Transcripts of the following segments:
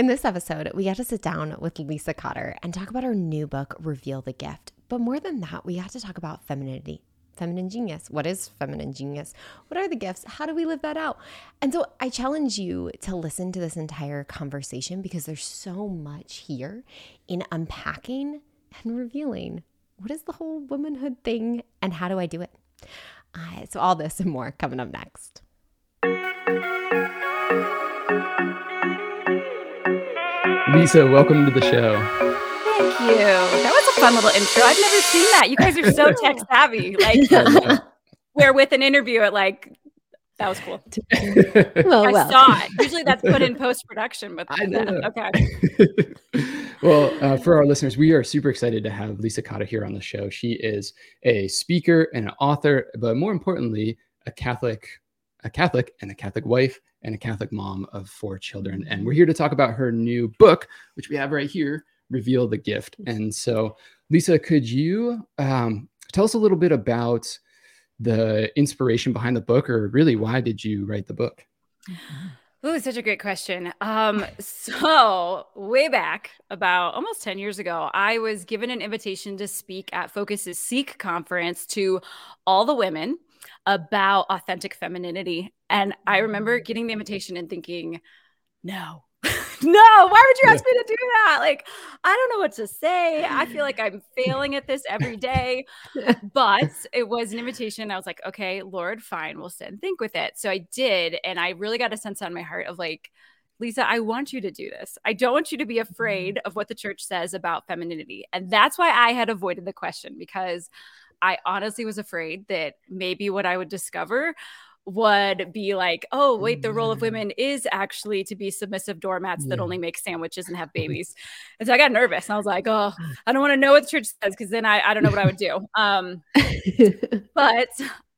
In this episode, we got to sit down with Lisa Cotter and talk about her new book, Reveal the Gift. But more than that, we got to talk about femininity, feminine genius. What is feminine genius? What are the gifts? How do we live that out? And so I challenge you to listen to this entire conversation because there's so much here in unpacking and revealing what is the whole womanhood thing and how do I do it? Uh, so, all this and more coming up next. Lisa, welcome to the show. Thank you. That was a fun little intro. I've never seen that. You guys are so tech savvy. Like, we're with an interview at like that was cool. well, I well. saw it. Usually that's put in post production, but I know. okay. well, uh, for our listeners, we are super excited to have Lisa Cotter here on the show. She is a speaker and an author, but more importantly, a Catholic, a Catholic and a Catholic wife and a Catholic mom of four children. And we're here to talk about her new book, which we have right here, Reveal the Gift. And so, Lisa, could you um, tell us a little bit about? the inspiration behind the book, or really why did you write the book? Oh, such a great question. Um, so way back about almost 10 years ago, I was given an invitation to speak at Focus's Seek conference to all the women about authentic femininity. And I remember getting the invitation and thinking, no, no, why would you ask me to do that? Like, I don't know what to say. I feel like I'm failing at this every day. But it was an invitation. I was like, okay, Lord, fine, we'll sit and think with it. So I did. And I really got a sense on my heart of like, Lisa, I want you to do this. I don't want you to be afraid mm-hmm. of what the church says about femininity. And that's why I had avoided the question because I honestly was afraid that maybe what I would discover would be like, oh, wait, the role of mm. women is actually to be submissive doormats yeah. that only make sandwiches and have babies. and so I got nervous. And I was like, oh, I don't want to know what the church says because then I, I don't know what I would do. Um, but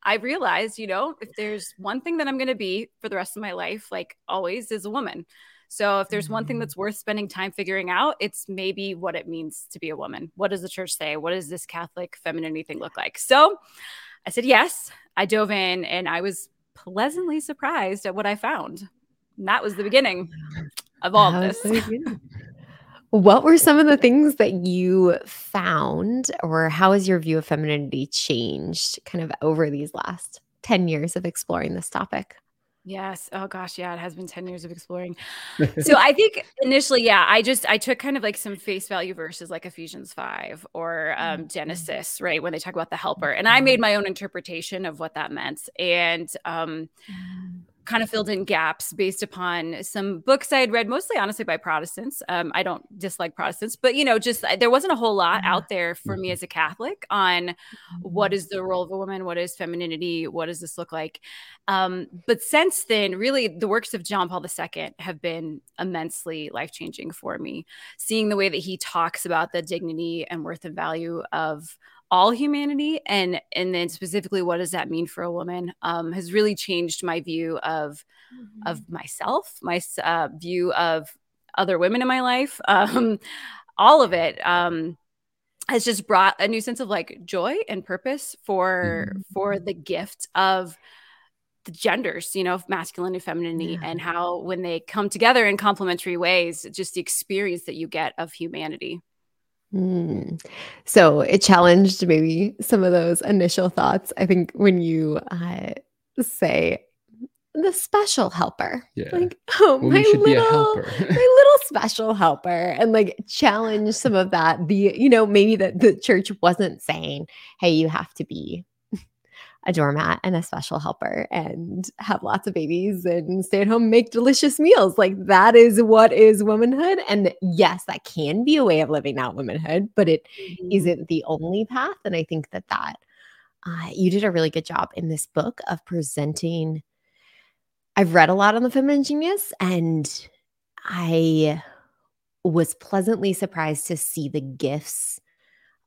I realized, you know, if there's one thing that I'm going to be for the rest of my life, like always, is a woman. So if there's one thing mm. that's worth spending time figuring out, it's maybe what it means to be a woman. What does the church say? What does this Catholic femininity thing look like? So I said yes. I dove in and I was pleasantly surprised at what I found. And that was the beginning of all this. what were some of the things that you found, or how has your view of femininity changed kind of over these last 10 years of exploring this topic? Yes. Oh gosh, yeah, it has been 10 years of exploring. so I think initially, yeah, I just I took kind of like some face value verses like Ephesians 5 or um, mm-hmm. Genesis, right? When they talk about the helper. And I made mm-hmm. my own interpretation of what that meant. And um mm kind of filled in gaps based upon some books I had read, mostly honestly by Protestants. Um, I don't dislike Protestants, but you know, just there wasn't a whole lot out there for me mm-hmm. as a Catholic on what mm-hmm. the role of a woman, what is femininity, what does this look like. Um, but since then, really, the works of John Paul II have been immensely life changing for me. Seeing the way that he talks about the dignity and worth and value of all humanity and and then specifically what does that mean for a woman um, has really changed my view of mm-hmm. of myself my uh, view of other women in my life um, all of it um, has just brought a new sense of like joy and purpose for mm-hmm. for the gift of the genders you know masculine and femininity yeah. and how when they come together in complementary ways just the experience that you get of humanity Mm. So it challenged maybe some of those initial thoughts. I think when you uh, say the special helper, yeah. like oh well, my little, my little special helper, and like challenge some of that. The you know maybe that the church wasn't saying, hey, you have to be a doormat and a special helper and have lots of babies and stay at home make delicious meals. Like that is what is womanhood. And yes that can be a way of living out womanhood but it mm-hmm. not the only path. And i think that that uh, you did a really good job in this book of presenting i've read a lot on the feminine genius and i was pleasantly surprised to see the gifts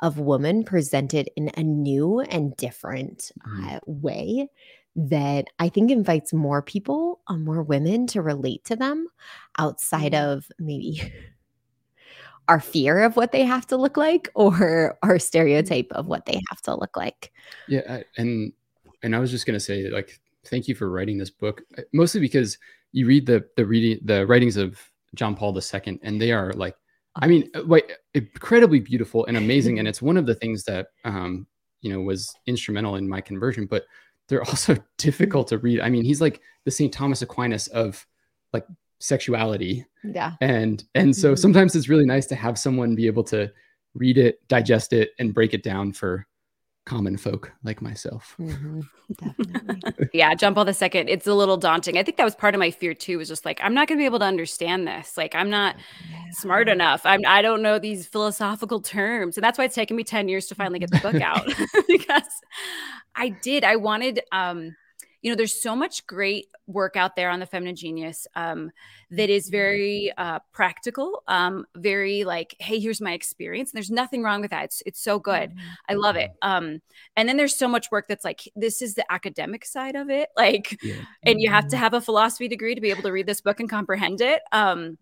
of woman presented in a new and different mm-hmm. uh, way that I think invites more people, uh, more women to relate to them outside mm-hmm. of maybe our fear of what they have to look like or our stereotype of what they have to look like. Yeah, and and I was just gonna say like thank you for writing this book, uh, mostly because you read the the reading the writings of John Paul II, and they are like, I mean, uh, wait, incredibly beautiful and amazing. And it's one of the things that, um, you know, was instrumental in my conversion, but they're also difficult to read. I mean, he's like the St. Thomas Aquinas of like sexuality. Yeah. And, and so mm-hmm. sometimes it's really nice to have someone be able to read it, digest it, and break it down for common folk like myself. Mm-hmm, definitely. yeah, John Paul II. It's a little daunting. I think that was part of my fear too. Was just like I'm not going to be able to understand this. Like I'm not yeah. smart enough. I'm I don't know these philosophical terms, and that's why it's taken me ten years to finally get the book out because I did. I wanted. um you know, there's so much great work out there on the feminine genius um, that is very uh, practical, um, very like, hey, here's my experience. And there's nothing wrong with that. It's it's so good. Mm-hmm. I love it. Um, and then there's so much work that's like, this is the academic side of it, like, yeah. and you have to mm-hmm. have a philosophy degree to be able to read this book and comprehend it. Um,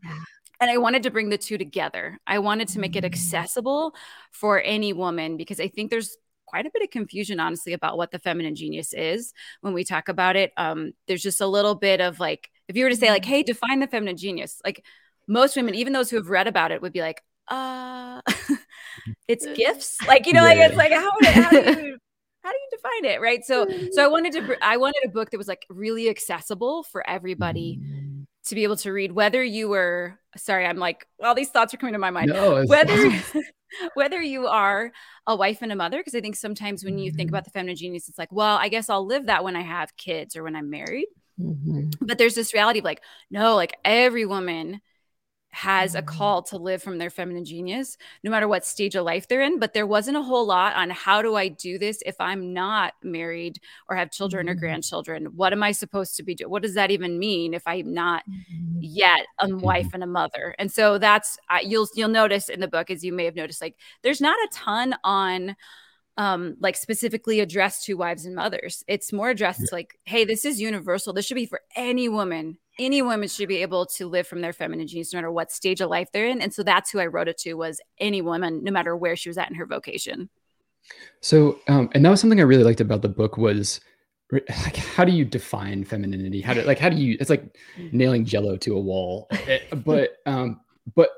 and I wanted to bring the two together. I wanted to make it mm-hmm. accessible for any woman because I think there's quite a bit of confusion, honestly, about what the feminine genius is when we talk about it. Um, there's just a little bit of like, if you were to say, like, mm-hmm. hey, define the feminine genius, like most women, even those who have read about it, would be like, uh, it's gifts. Like, you know, yeah. like it's like, how, how do you how do you define it right so so i wanted to i wanted a book that was like really accessible for everybody mm. to be able to read whether you were sorry i'm like all these thoughts are coming to my mind no, whether whether you are a wife and a mother, because I think sometimes when you think mm-hmm. about the feminine genius, it's like, well, I guess I'll live that when I have kids or when I'm married. Mm-hmm. But there's this reality of like, no, like every woman has a mm-hmm. call to live from their feminine genius, no matter what stage of life they're in. But there wasn't a whole lot on how do I do this if I'm not married or have children mm-hmm. or grandchildren? What am I supposed to be doing? What does that even mean if I'm not mm-hmm. yet a wife mm-hmm. and a mother? And so that's uh, you'll you'll notice in the book, as you may have noticed, like there's not a ton on um like specifically addressed to wives and mothers it's more addressed yeah. like hey this is universal this should be for any woman any woman should be able to live from their feminine genius no matter what stage of life they're in and so that's who i wrote it to was any woman no matter where she was at in her vocation. So um and that was something i really liked about the book was like how do you define femininity? How do like how do you it's like nailing jello to a wall. Eh, but um but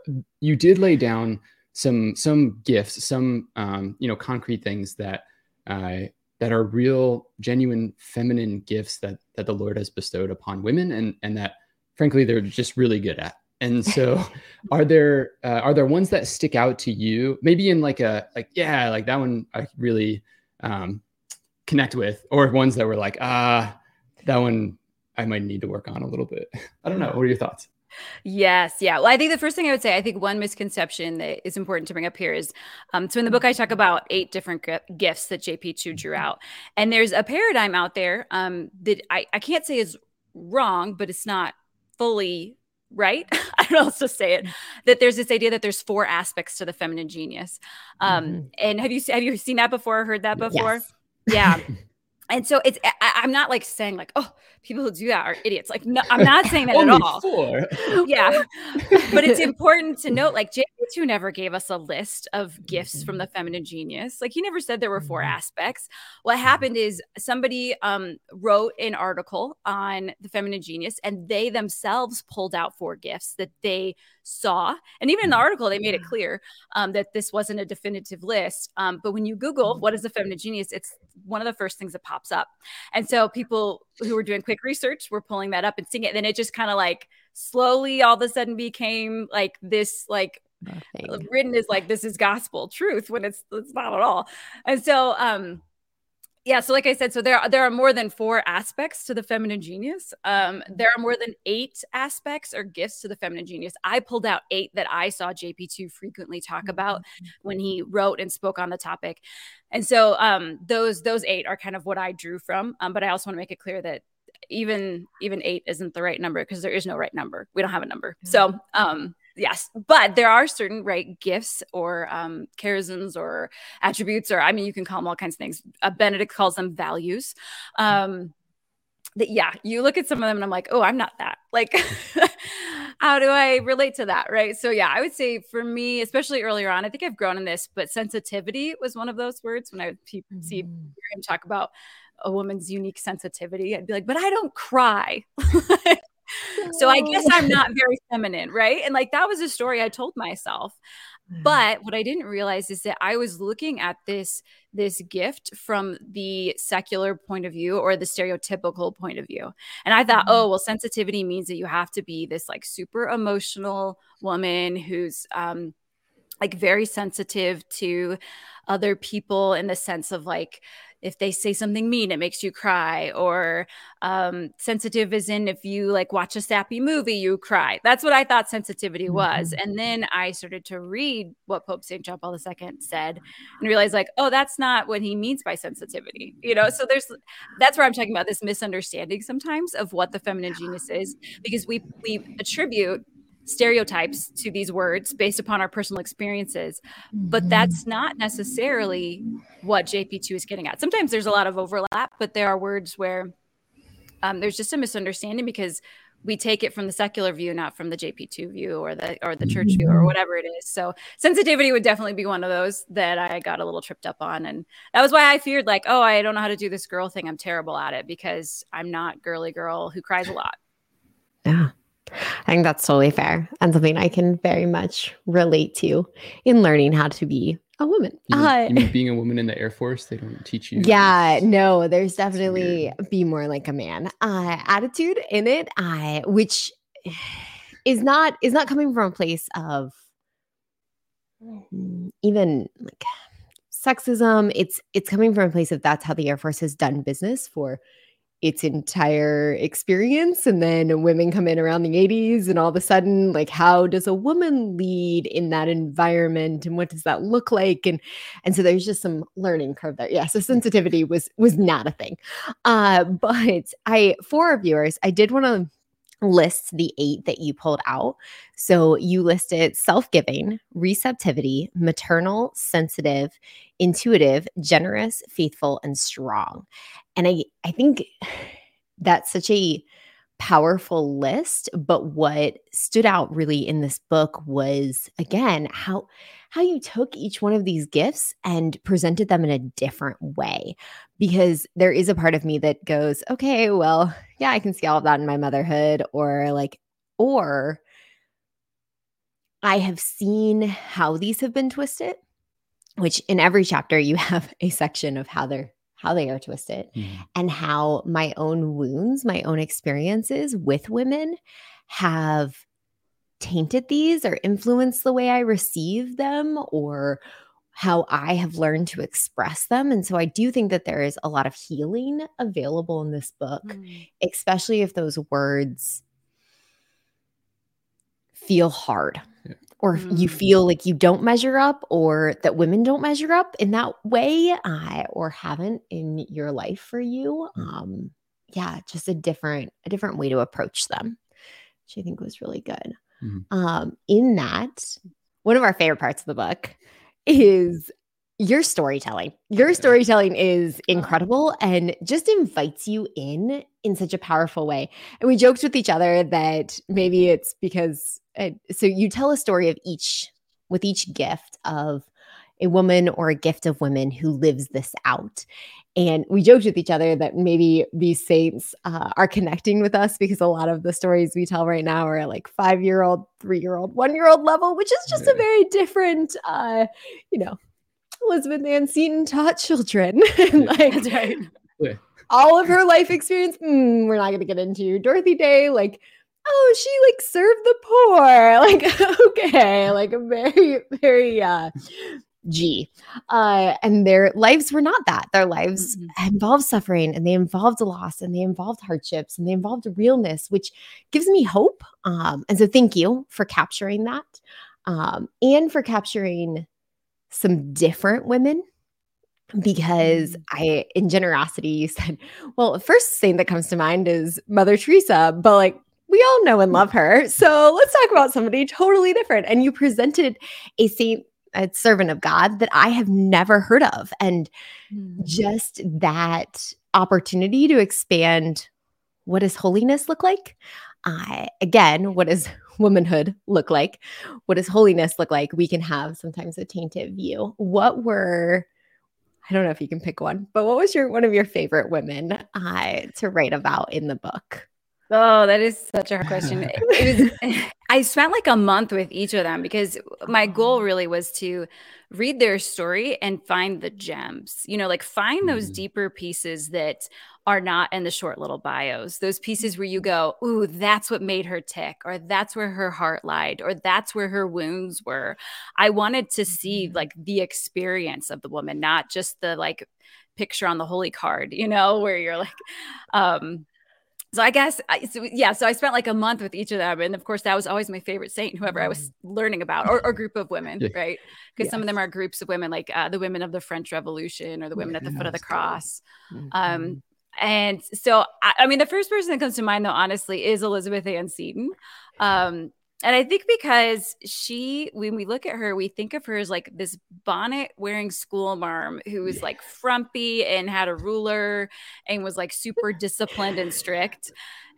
you did lay down some some gifts some um you know concrete things that uh that are real genuine feminine gifts that that the lord has bestowed upon women and and that frankly they're just really good at. And so are there uh, are there ones that stick out to you? Maybe in like a like yeah like that one i really um connect with or ones that were like ah that one i might need to work on a little bit. I don't know. What are your thoughts Yes, yeah. Well, I think the first thing I would say, I think one misconception that is important to bring up here is, um, so in the book I talk about eight different gifts that JP2 drew mm-hmm. out, and there's a paradigm out there um, that I, I can't say is wrong, but it's not fully right. I don't know how to say it. That there's this idea that there's four aspects to the feminine genius. Um, mm-hmm. And have you have you seen that before? Or heard that before? Yes. Yeah. and so it's I, am not like saying like oh people who do that are idiots. Like no i'm not saying that at all. yeah. But it's important to note like jp2 never gave us a list of gifts from mm-hmm. the feminine genius. Like he never said there were four mm-hmm. aspects. What happened is somebody um, wrote an article on the feminine genius and they themselves pulled out four gifts that they saw. And even in the mm-hmm. article they made it clear um, that this wasn't a definitive list. Um, but when you google what is the feminine genius it's one of the first things that pops up and so people who were doing quick research were pulling that up and seeing it. And then it just kind of like slowly all of a sudden became like this like Nothing. written is like this is gospel truth when it's it's not at all. And so um yeah, so like I said, so there are, there are more than four aspects to the feminine genius. Um, there are more than eight aspects or gifts to the feminine genius. I pulled out eight that I saw JP2 frequently talk about mm-hmm. when he wrote and spoke on the topic, and so um, those those eight are kind of what I drew from. Um, but I also want to make it clear that even even eight isn't the right number because there is no right number. We don't have a number. So um, yes but there are certain right gifts or um charisms or attributes or i mean you can call them all kinds of things. Uh, benedict calls them values. Um that yeah you look at some of them and i'm like oh i'm not that. Like how do i relate to that right? So yeah i would say for me especially earlier on i think i've grown in this but sensitivity was one of those words when i would pe- mm-hmm. see him talk about a woman's unique sensitivity i'd be like but i don't cry so I guess I'm not very feminine, right? And like that was a story I told myself. But what I didn't realize is that I was looking at this this gift from the secular point of view or the stereotypical point of view. And I thought, oh, mm-hmm. well, sensitivity means that you have to be this like super emotional woman who's um like very sensitive to other people in the sense of like if they say something mean, it makes you cry, or um, sensitive is in if you like watch a sappy movie, you cry. That's what I thought sensitivity was. Mm-hmm. And then I started to read what Pope St. John Paul II said and realized, like, oh, that's not what he means by sensitivity. You know, so there's that's where I'm talking about this misunderstanding sometimes of what the feminine genius is, because we we attribute stereotypes to these words based upon our personal experiences but mm-hmm. that's not necessarily what jp2 is getting at. Sometimes there's a lot of overlap but there are words where um, there's just a misunderstanding because we take it from the secular view not from the jp2 view or the or the church view or mm-hmm. whatever it is. So sensitivity would definitely be one of those that i got a little tripped up on. And that was why i feared like oh i don't know how to do this girl thing. I'm terrible at it because i'm not girly girl who cries a lot. Yeah I think that's totally fair and something I can very much relate to in learning how to be a woman. You mean, uh, you mean being a woman in the Air Force, they don't teach you. Yeah, no, there's definitely be more like a man uh, attitude in it, uh, which is not is not coming from a place of mm, even like sexism. It's it's coming from a place of that's how the Air Force has done business for its entire experience and then women come in around the 80s and all of a sudden like how does a woman lead in that environment and what does that look like? And and so there's just some learning curve there. Yeah so sensitivity was was not a thing. Uh but i for our viewers i did want to list the eight that you pulled out. So you listed self giving, receptivity, maternal, sensitive, intuitive, generous, faithful, and strong. And I, I think that's such a powerful list but what stood out really in this book was again how how you took each one of these gifts and presented them in a different way. Because there is a part of me that goes okay well yeah i can see all of that in my motherhood or like or i have seen how these have been twisted which in every chapter you have a section of how they're how they are twisted mm-hmm. and how my own wounds, my own experiences with women have tainted these or influenced the way I receive them or how I have learned to express them. And so I do think that there is a lot of healing available in this book, mm. especially if those words feel hard or mm. you feel like you don't measure up or that women don't measure up in that way uh, or haven't in your life for you mm. um yeah just a different a different way to approach them which i think was really good mm. um in that one of our favorite parts of the book is your storytelling. Your storytelling is incredible and just invites you in in such a powerful way. And we joked with each other that maybe it's because so you tell a story of each with each gift of a woman or a gift of women who lives this out. And we joked with each other that maybe these saints uh, are connecting with us because a lot of the stories we tell right now are like five year old, three year old, one year old level, which is just a very different, uh, you know, Elizabeth Ann Seton taught children. like, That's right. Yeah. All of her life experience, mm, we're not going to get into. Dorothy Day, like, oh, she like served the poor. Like, okay, like a very, very uh G. Uh, and their lives were not that. Their lives mm-hmm. involved suffering and they involved loss and they involved hardships and they involved realness, which gives me hope. Um, and so thank you for capturing that um, and for capturing some different women because mm. I, in generosity, you said, well, first thing that comes to mind is Mother Teresa, but like we all know and love her. So let's talk about somebody totally different. And you presented a saint, a servant of God that I have never heard of. And mm. just that opportunity to expand what does holiness look like? Uh, again, what does womanhood look like? What does holiness look like? We can have sometimes a tainted view. What were I don't know if you can pick one, but what was your one of your favorite women uh, to write about in the book? Oh, that is such a hard question. it was I spent like a month with each of them because my goal really was to read their story and find the gems. You know, like find those mm-hmm. deeper pieces that are not in the short little bios. Those pieces where you go, "Ooh, that's what made her tick," or "That's where her heart lied," or "That's where her wounds were." I wanted to see mm-hmm. like the experience of the woman, not just the like picture on the holy card, you know, where you're like um so I guess, I, so yeah. So I spent like a month with each of them, and of course, that was always my favorite saint, whoever I was mm. learning about, or, or group of women, yeah. right? Because yes. some of them are groups of women, like uh, the women of the French Revolution, or the women at the foot of the cross. Mm-hmm. Um, and so, I, I, mean, the first person that comes to mind, though, honestly, is Elizabeth Ann Seton. Um, and I think because she, when we look at her, we think of her as like this bonnet wearing school marm who was like frumpy and had a ruler and was like super disciplined and strict.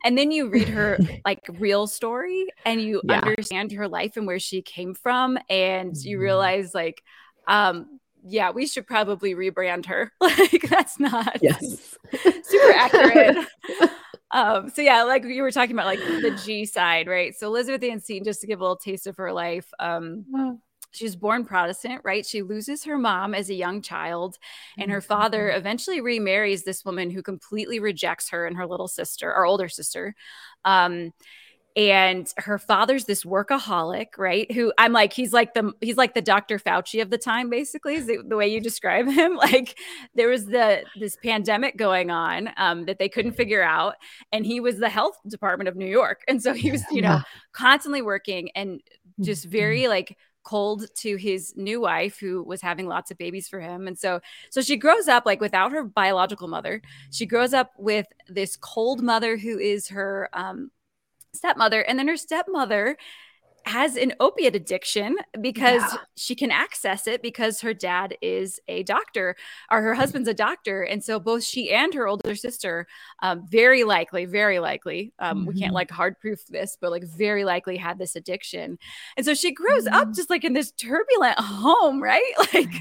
And then you read her like real story and you yeah. understand her life and where she came from. And you mm-hmm. realize like, um, yeah, we should probably rebrand her. like that's not yes. super accurate. Um, so yeah, like you were talking about like the G side, right? So Elizabeth Ann Seton, just to give a little taste of her life, um, she was born Protestant, right? She loses her mom as a young child, and her father mm-hmm. eventually remarries this woman who completely rejects her and her little sister, or older sister. Um, and her father's this workaholic right? Who i'm like he's like the he's like the dr fauci of the time basically is the, the way you describe him? Like there was the this pandemic going on um, that they couldn't figure out and he was the health department of new york. And so he was you know constantly working and just very mm-hmm. like cold to his new wife who was having lots of babies for him. And so so she grows up like without her biological mother. She grows up with this cold mother who is her um stepmother. And then her stepmother has an opiate addiction because yeah. she can access it because her dad is a doctor or her husband's a doctor and so both she and her older sister um, very likely very likely um, mm-hmm. we can't mm-hmm. like hard proof this but like very likely had this addiction and so she grows mm-hmm. up just like in this turbulent home right like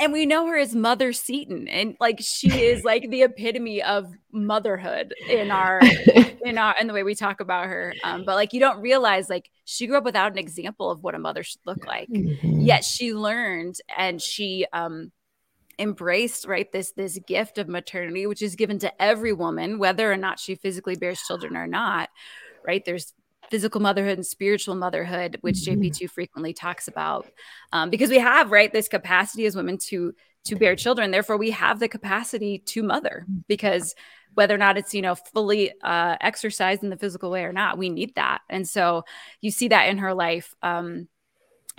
and we know her as Mother Seton, and like she is like the epitome of motherhood in our in our in the way we talk about her. Um, but like you don't realize like she grew up without an example of what a mother should look like. Mm-hmm. Yet she learned and she um embraced right this this gift of maternity which is given to every woman whether or not she physically bears children or not right there's physical motherhood and spiritual motherhood, which mm-hmm. JP2 frequently talks about, um, because we have right this capacity as women to to bear children. Therefore, we have the capacity to mother because whether or not it's you know fully uh, exercised in the physical way or not, we need that. And so you see that in her life. Um,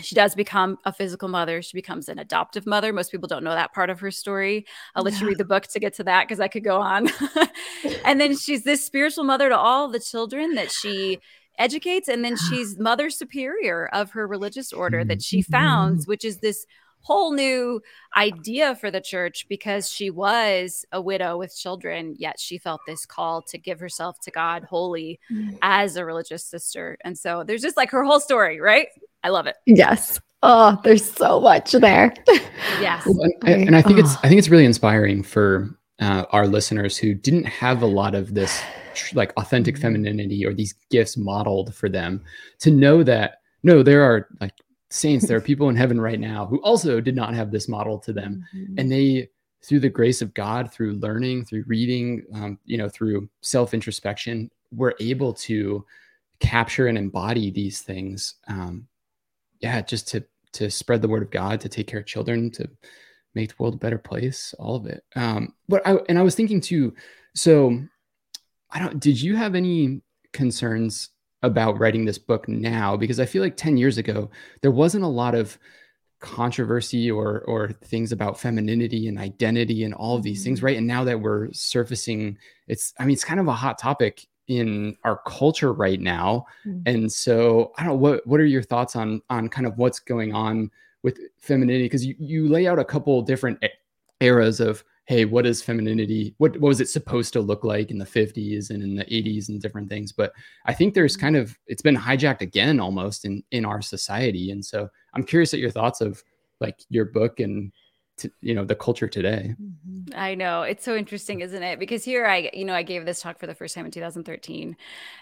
she does become a physical mother. She becomes an adoptive mother. Most people don't know that part of her story. I'll let yeah. you read the book to get to that because I could go on. and then she's this spiritual mother to all the children that she educates and then she's mother superior of her religious order that she founds which is this whole new idea for the church because she was a widow with children yet she felt this call to give herself to god wholly mm. as a religious sister. And so there's just like her whole story right? I love it. Yes. Oh there's so much there. Yes. And, and, i think it's i think it's really inspiring for uh, our listeners who didn't have a lot of this like authentic mm-hmm. femininity or these gifts modeled for them to know that no there are like saints there are people in heaven right now who also did not have this model to them mm-hmm. and they through the grace of god through learning through reading um, you know through self introspection were able to capture and embody these things um, yeah just to to spread the word of god to take care of children to make the world a better place all of it um but i and i was thinking too so I don't, did you have any concerns about writing this book now? Because I feel like 10 years ago, there wasn't a lot of controversy or or things about femininity and identity and all of these things mm-hmm. right and now that we're surfacing it's i mean it's kind of a hot topic in our culture right now mm-hmm. and so i don't know what what are your thoughts on on kind of what's going on with femininity because you, you lay out a couple different eras of hey, what is femininity? What, what was it supposed to look like in the 50s and in the 80s and different things? But I think there's kind of it's been hijacked again almost in in our society. And so I'm curious at your thoughts of like your book and to, you know the culture today mm-hmm. i know it's so interesting isn't it because here i you know i gave this talk for the first time in 2013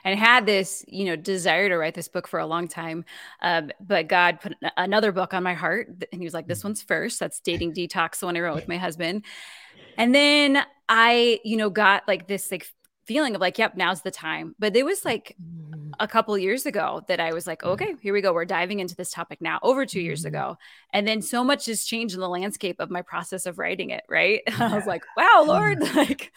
and had this you know desire to write this book for a long time um, but god put another book on my heart and he was like this mm-hmm. one's first that's dating detox the one i wrote with my husband and then i you know got like this like feeling of like, yep, now's the time. But it was like mm. A couple years ago that I was like, okay, here we go. We're diving into this topic now, over two years mm-hmm. ago. And then so much has changed in the landscape of my process of writing it, right? I was like, wow, Lord, like,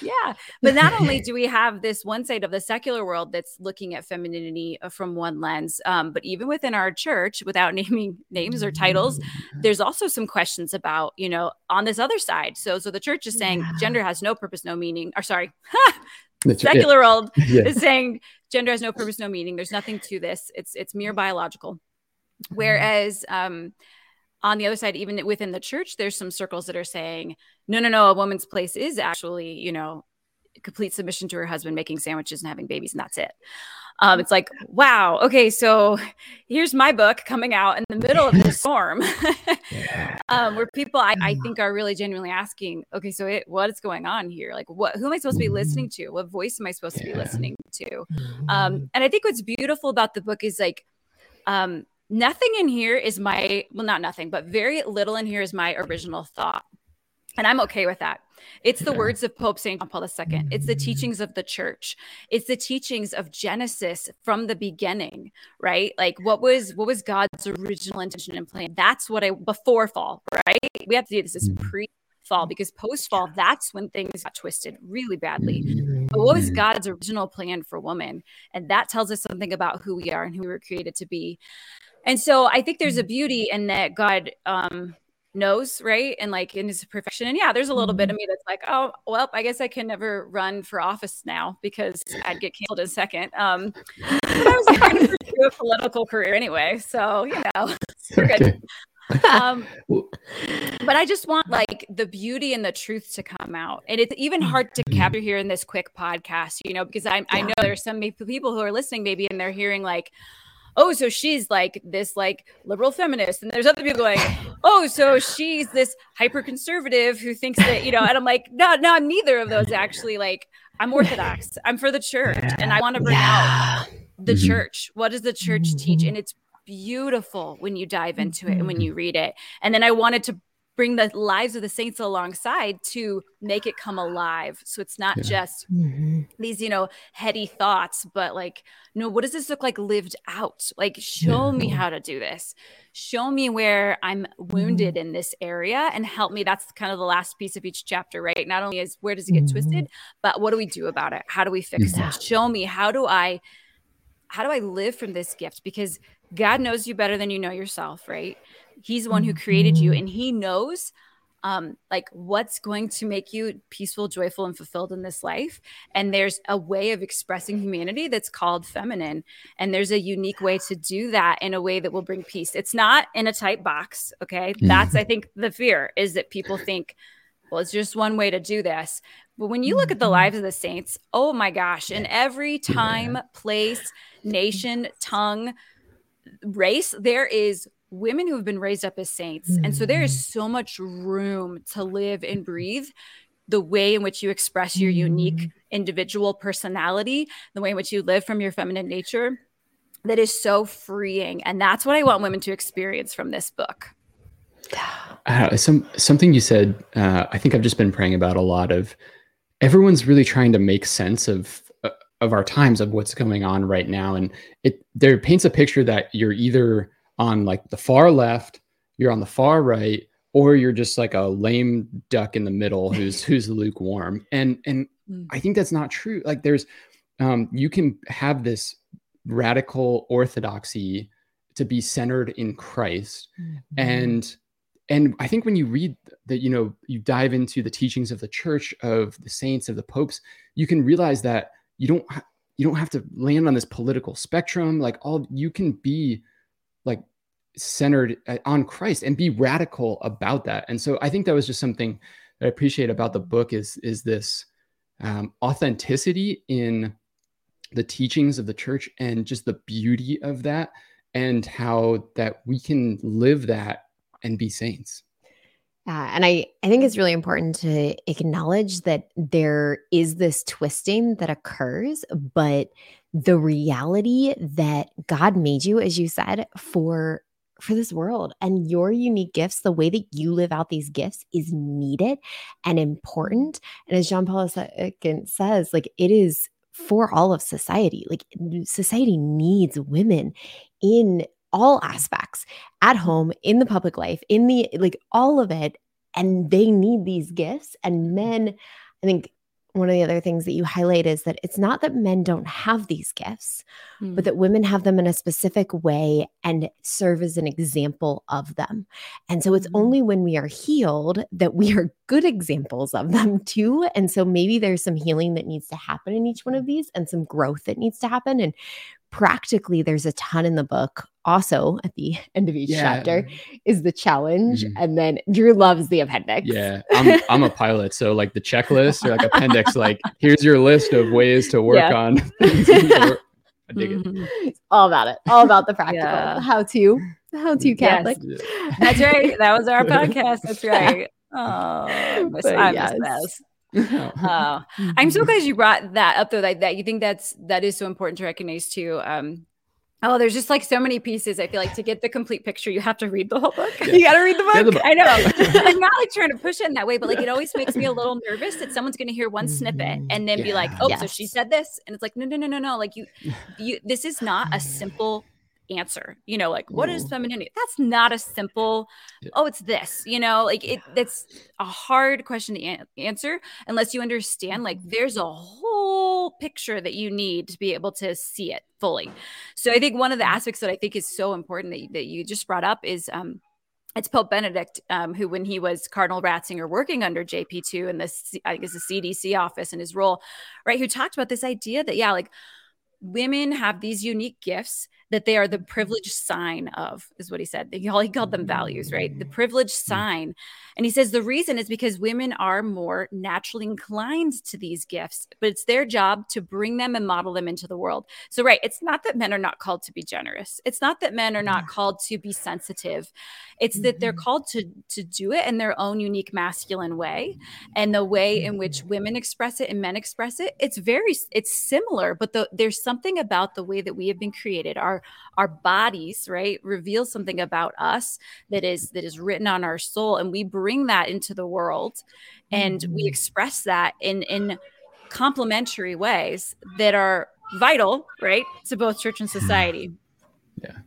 yeah. But not only do we have this one side of the secular world that's looking at femininity uh, from one lens, um, but even within our church, without naming names or titles, mm-hmm. there's also some questions about, you know, on this other side. So, so the church is saying yeah. gender has no purpose, no meaning, or sorry, the secular yeah. world yeah. is saying gender has no purpose, no meaning. There's nothing to this. It's it's mere biological. Whereas um, on the other side, even within the church, there's some circles that are saying, no, no, no, a woman's place is actually, you know, complete submission to her husband, making sandwiches and having babies, and that's it. Um, it's like, wow, okay, so here's my book coming out in the middle of the storm, um, where people I, I, think are really genuinely asking, okay, so it, what is going on here? Like, what who am I supposed to be listening to? What voice am I supposed to be listening to? Um, and I think what's beautiful about the book is like, um, nothing in here is my well, not nothing, but very little in here is my original thought. And I'm okay with that. It's the words of Pope St. John Paul II. It's the teachings of the church. It's the teachings of Genesis from the beginning, right? Like what was what was God's original intention and plan? That's what I before fall, right? We have to do this as mm-hmm. pre fall because post fall, that's when things got twisted really badly. But what was mm-hmm. God's original plan for woman? And that tells us something about who we are and who we were created to be. And so I think there's a mm-hmm. beauty in that God um, knows, right? And like in his perfection. And yeah, there's a little mm-hmm. bit of mm-hmm. me that's like, oh, well, I guess I can never run for office now because I'd get canceled in a second. Um, but I was trying to pursue a political career anyway. So, you know, okay. um, but I just want like the beauty and the truth to come out. And it's even hard to mm-hmm. capture here in this quick podcast, you know, because I, I know there's some people who are listening maybe and they're hearing like, oh, so she's like this like liberal feminist. And there's other people going, oh, so she's this hyper conservative who thinks that, you know, and I'm like, no, no, I'm neither of those actually. Like, I'm Orthodox, I'm for the church, and I want to bring yeah. out the mm-hmm. church. What does the church mm-hmm. teach? And it's beautiful when you dive into it and when mm-hmm. you read it. And then I wanted to bring the lives of the saints alongside to make it come alive. So it's not yeah. just mm-hmm. these, you know, heady thoughts, but like, no, what does this look like lived out? Like, show yeah. me how to do this. Show me where I'm wounded mm-hmm. in this area and help me. That's kind of the last piece of each chapter, right? Not only is where does it get mm-hmm. twisted, but what do we do about it? How do we fix yeah. it? Show me how do I how do I live from this gift? Because God knows you better than you know yourself, right? He's the one who created you, mm-hmm. and He knows um, like what's going to make you peaceful, joyful, and fulfilled in this life. And there's a way of expressing humanity that's called feminine. And there's a unique way to do that in a way that will bring peace. It's not in a tight box. Okay. Mm-hmm. That's, I think, the fear is that people think, well, it's just one way to do this. But when you look at the mm-hmm. lives of the saints, oh my gosh, in every time, place, nation, tongue, race, there is women who have been raised up as saints. Mm-hmm. And so there is mm-hmm. so much room to live and breathe the way in which you express your unique mm-hmm. individual personality, the way in which you live from your feminine nature, that is so freeing. And that's what I want women to experience from this book. Uh, some something you said, uh, I think I've just been praying about a lot of everyone's really trying to make sense of uh, of our times of what's going on right now, and it there paints a picture that you're either on like the far left, you're on the far right, or you're just like a lame duck in the middle who's who's lukewarm. And and mm. I think that's not true. Like there's um you can have this radical orthodoxy to be centered in Christ. Mm-hmm. And and I think when you read that, you know, you dive into the teachings of the church, of the saints, of the popes, you can realize that you don't you don't have to land on this political spectrum. Like all you can be like centered uh, on Christ and be radical about that. And so I think that was just something that I appreciate about the book is is this um, authenticity in the teachings of the church and just the beauty of that and how that we can live that and be saints. Uh, and I, I think it's really important to acknowledge that there is this twisting that occurs, but the reality that God made you, as you said, for for this world. And your unique gifts the way that you live out these gifts is needed and mm-hmm. important. And as John Paul II uh, says like it is for all of society. Like society needs women in all aspects at home in the public life in the like all of it. And they need these gifts. And mm-hmm. men i think one of the other things that you highlight is that it's not that men don't have these gifts, mm. but hmm. that women have them in a specific way and serve as an example of them. And so it's mm. only when we are healed that we are good examples of them too. And so maybe there's some healing that needs to happen in each one of these and some growth that needs to happen. And practically there's a ton in the book also at the end of each yeah. chapter is the challenge mm-hmm. and then drew loves the appendix yeah I'm, I'm a pilot so like the checklist or like appendix like here's your list of ways to work yeah. on I dig mm-hmm. it. It's all about it. All about the practical. Yeah. How to. How to Catholic. Yes. That's right. That was our podcast. That's right. Oh, I'm yes. uh, I'm so glad you brought that up though. That, that you think that's that is so important to recognize too. Um, Oh, there's just like so many pieces. I feel like to get the complete picture, you have to read the whole book. Yeah. You got to read the book. Yeah, the book. I know. I'm not like trying to push it in that way, but like it always makes me a little nervous that someone's going to hear one snippet and then yeah. be like, "Oh, yes. so she said this," and it's like, no, no, no, no, no. Like you, you. This is not a simple answer you know like what is femininity? That's not a simple yeah. oh it's this you know like it that's a hard question to an- answer unless you understand like there's a whole picture that you need to be able to see it fully. So i think one of the aspects that i think is so important that, you, that you just brought up is um it's Pope Benedict, um, who, when he was Cardinal Ratzinger working under JP2 in this, I guess, the CDC office in his role, right, who talked about this idea that, yeah, like women have these unique gifts that they are the privileged sign of, is what he said. He called them values, right? The privileged mm. sign. And he says the reason is because women are more naturally inclined to these gifts, but it's their job to bring them and model them into the world. So, right, it's not that men are not called to be generous. It's not that men are not called to be sensitive. It's that they're mm-hmm. called to, to do it in their own unique masculine way. And the way in which women express it and men express it, it's very, it's similar, but the, there's something about the way that we have been created. Our our bodies right reveal something about us that is that is written on our soul and we bring that into the world and we mm-hmm. express that in in complementary ways that are vital right to both church and society. Yeah.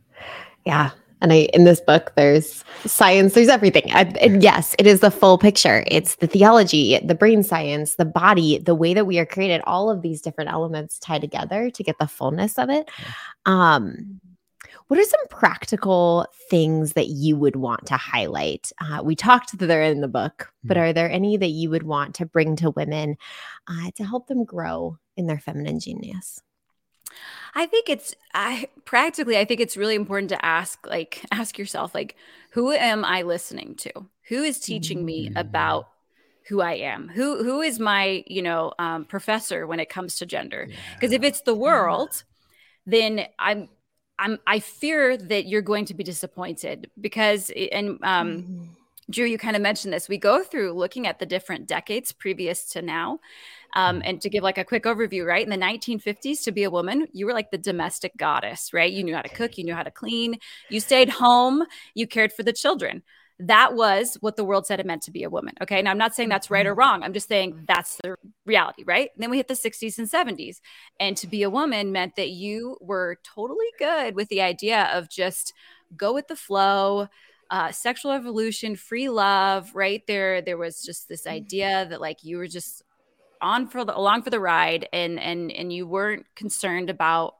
Yeah and I, in this book, there's science, there's everything. I, and yes, it is the full picture. It's the theology, the brain science, the body, the way that we are created, all of these different elements tie together to get the fullness of it. Um, what are some practical things that you would want to highlight? Uh, we talked that they're in the book, but mm-hmm. are there any that you would want to bring to women uh, to help them grow in their feminine genius? I think it's I practically I think it's really important to ask like ask yourself like who am I listening to? Who is teaching me mm. about who I am? Who who is my, you know, um, professor when it comes to gender? Because yeah. if it's the world, then I'm I'm I fear that you're going to be disappointed because and um mm-hmm. Drew, you kind of mentioned this. We go through looking at the different decades previous to now. Um, and to give like a quick overview, right? In the 1950s, to be a woman, you were like the domestic goddess, right? You knew how to cook, you knew how to clean, you stayed home, you cared for the children. That was what the world said it meant to be a woman. Okay. Now, I'm not saying that's right or mm-hmm. wrong. I'm just saying that's the reality, right? And then we hit the 60s and 70s. And to be a woman meant that you were totally good with the idea of just go with the flow, uh, sexual evolution, free love, right? There, there was just this mm-hmm. idea that like you were just on for the along for the ride and and and you weren't concerned about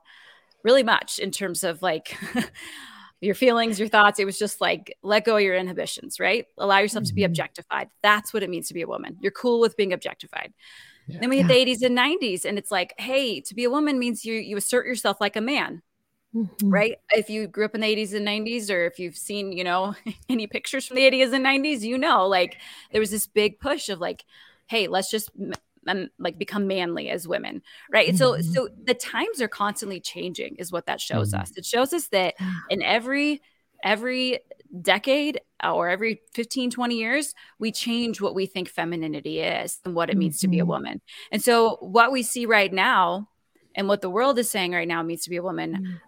really much in terms of like your feelings your thoughts it was just like let go of your inhibitions right allow yourself mm-hmm. to be mm-hmm. objectified that's what it means to be a woman you're cool with being objectified yeah. then we hit the 80s and 90s and it's like hey to be a woman means you you assert yourself like a man Mm-hmm. right? If you grew up in the 80s and 90s, or if you've seen, you know, any pictures from the 80s and 90s, you know, like there was this big push of like, hey, let's just um, like become manly as women right mm-hmm. so so the times are constantly changing is what that shows mm-hmm. us it shows us that in every every decade or every 15, 20 years, we change what we think femininity is and what it means to be a mm-hmm. woman. And so, what we see right now and what the world is saying right now means to be a woman, mm.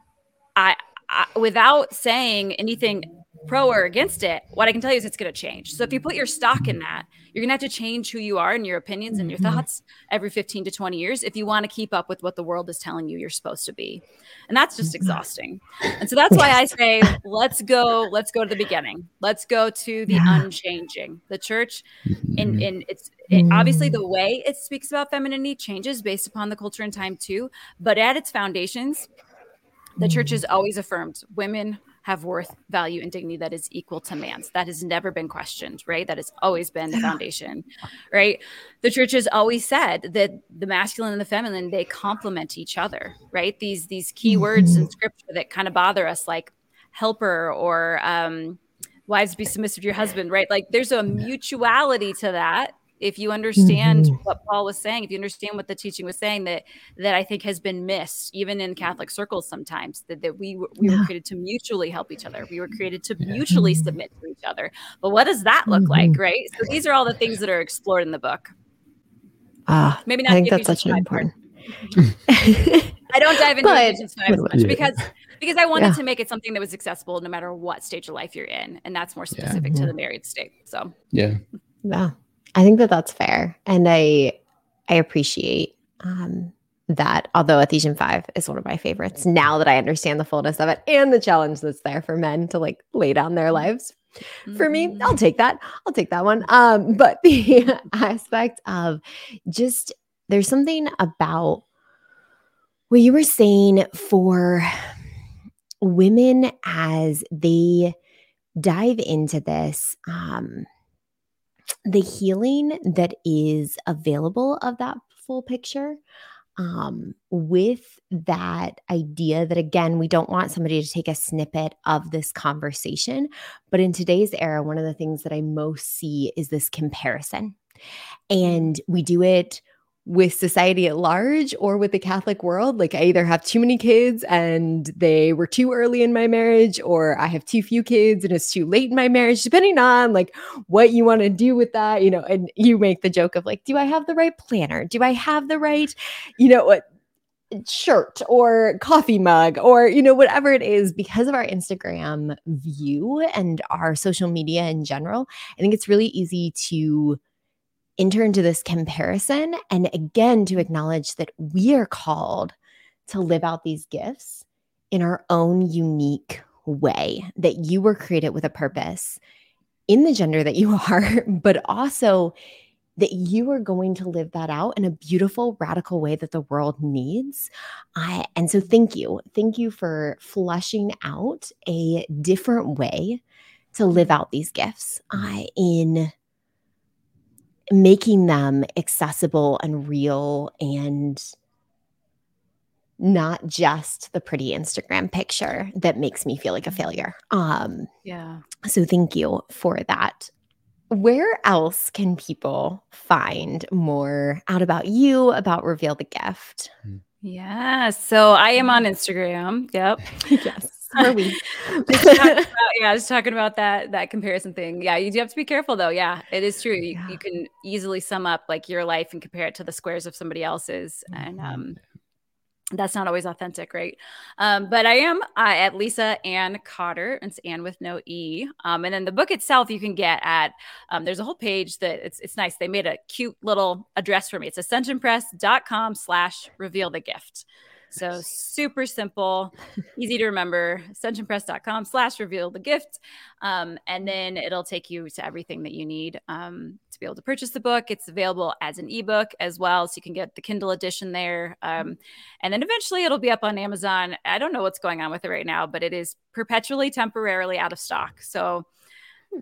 I, I, without saying anything pro or against it, what I can tell you is it's going to change. So if you put your stock in that, you're going to have to change who you are and your opinions and your mm-hmm. thoughts every 15 to 20 years if you want to keep up with what the world is telling you you're supposed to be. And that's just mm-hmm. exhausting. And so that's why I say, let's go, let's go to the beginning. Let's go to the yeah. unchanging. The church in mm-hmm. in it's it, obviously the way it speaks about femininity changes based upon the culture and time too, but at its foundations, the church has always affirmed women have worth, value, and dignity that is equal to man's. That has never been questioned, right? That has always been the foundation, right? The church has always said that the masculine and the feminine they complement each other, right? These these key mm-hmm. words in scripture that kind of bother us, like helper or um, wives be submissive to your husband, right? Like there's a mutuality to that if you understand mm-hmm. what paul was saying if you understand what the teaching was saying that that i think has been missed even in catholic circles sometimes that, that we we yeah. were created to mutually help each other we were created to yeah. mutually mm-hmm. submit to each other but what does that look mm-hmm. like right so these are all the things that are explored in the book ah maybe not i think that's such an important i don't dive into Ephesians 5 as much yeah. because because I wanted yeah. to make it something that was accessible no matter what stage of life you're in. And that's more specific yeah. to the married state. So, yeah. Yeah. I think that that's fair, and I I appreciate um, that. Although Ephesians five is one of my favorites, now that I understand the fullness of it and the challenge that's there for men to like lay down their lives. For me, I'll mm-hmm. take that. I'll take that one. Um, but the aspect of just there's something about what you were saying for women as they dive into this. Um, the healing that is available of that full picture um, with that idea that again we don't want somebody to take a snippet of this conversation. But in today's era one of the things that i most see is this comparison. And we do it with society at large or with the Catholic world. Like I either have too many kids and they were too early in my marriage, or I have too few kids and it's too late in my marriage, depending on like what you want to do with that, you know. And you make the joke of like, do I have the right planner? Do I have the right, you know, what shirt or coffee mug or you know whatever it is because of our Instagram view and our social media in general i think it's really easy to enter into this comparison and again to acknowledge that we are called to live out these gifts in our own unique way, that you were created with a purpose in the gender that you are, but also that you are going to live that out in a beautiful, radical way that the world needs. And so, thank you. Thank you for flushing out a different way to live out these gifts uh, in making them accessible and real and not just the pretty Instagram picture that makes me feel like a failure. Um yeah. So thank you for that. Where else can people find more out about you, about Reveal the Gift? Yeah. So I am on Instagram. Yep. yes we? about, yeah, just talking about that that comparison thing. Yeah, you do have to be careful though. Yeah, it is true. You, yeah. you can easily sum up like your life and compare it to the squares of somebody else's, and mm-hmm. um, that's not always authentic, right? Um, but I am uh, at Lisa Ann Cotter. It's Ann with no E. Um, and then the book itself you can get at, um, there's a whole page that it's, it's nice. They made a cute little address for me. It's ascensionpress.com slash reveal the gift. So super simple, easy to remember. Ascensionpress.com slash reveal the gift. Um, and then it'll take you to everything that you need um, to be able to purchase the book. It's available as an ebook as well. So you can get the Kindle edition there. Um, and then eventually it'll be up on Amazon. I don't know what's going on with it right now, but it is perpetually temporarily out of stock. So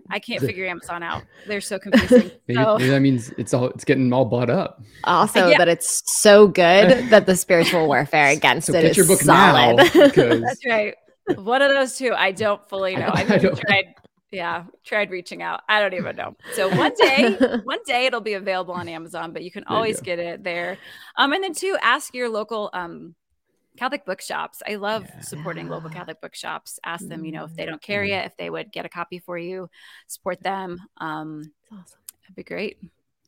I can't figure Amazon out. They're so confusing. maybe, so. maybe, that means it's all it's getting all bought up. Also, yeah. that it's so good that the spiritual warfare against so it is your book solid. Now, That's right. One of those two, I don't fully know. I, I, I tried, yeah, tried reaching out. I don't even know. So one day, one day it'll be available on Amazon, but you can always you get it there. Um, and then two, ask your local um Catholic bookshops. I love yeah. supporting local Catholic bookshops. Ask them, you know, if they don't carry mm-hmm. it, if they would get a copy for you, support them. Um, That's awesome. That'd be great.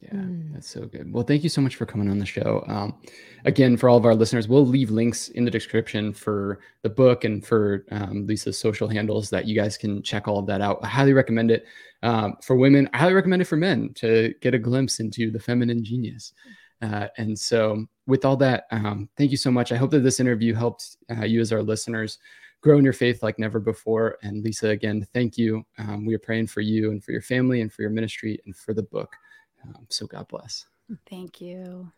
Yeah, mm. that's so good. Well, thank you so much for coming on the show. Um, again, for all of our listeners, we'll leave links in the description for the book and for um, Lisa's social handles that you guys can check all of that out. I highly recommend it um, for women. I highly recommend it for men to get a glimpse into the feminine genius. Uh, and so, with all that, um, thank you so much. I hope that this interview helped uh, you as our listeners grow in your faith like never before. And Lisa, again, thank you. Um, we are praying for you and for your family and for your ministry and for the book. Um, so God bless. Thank you.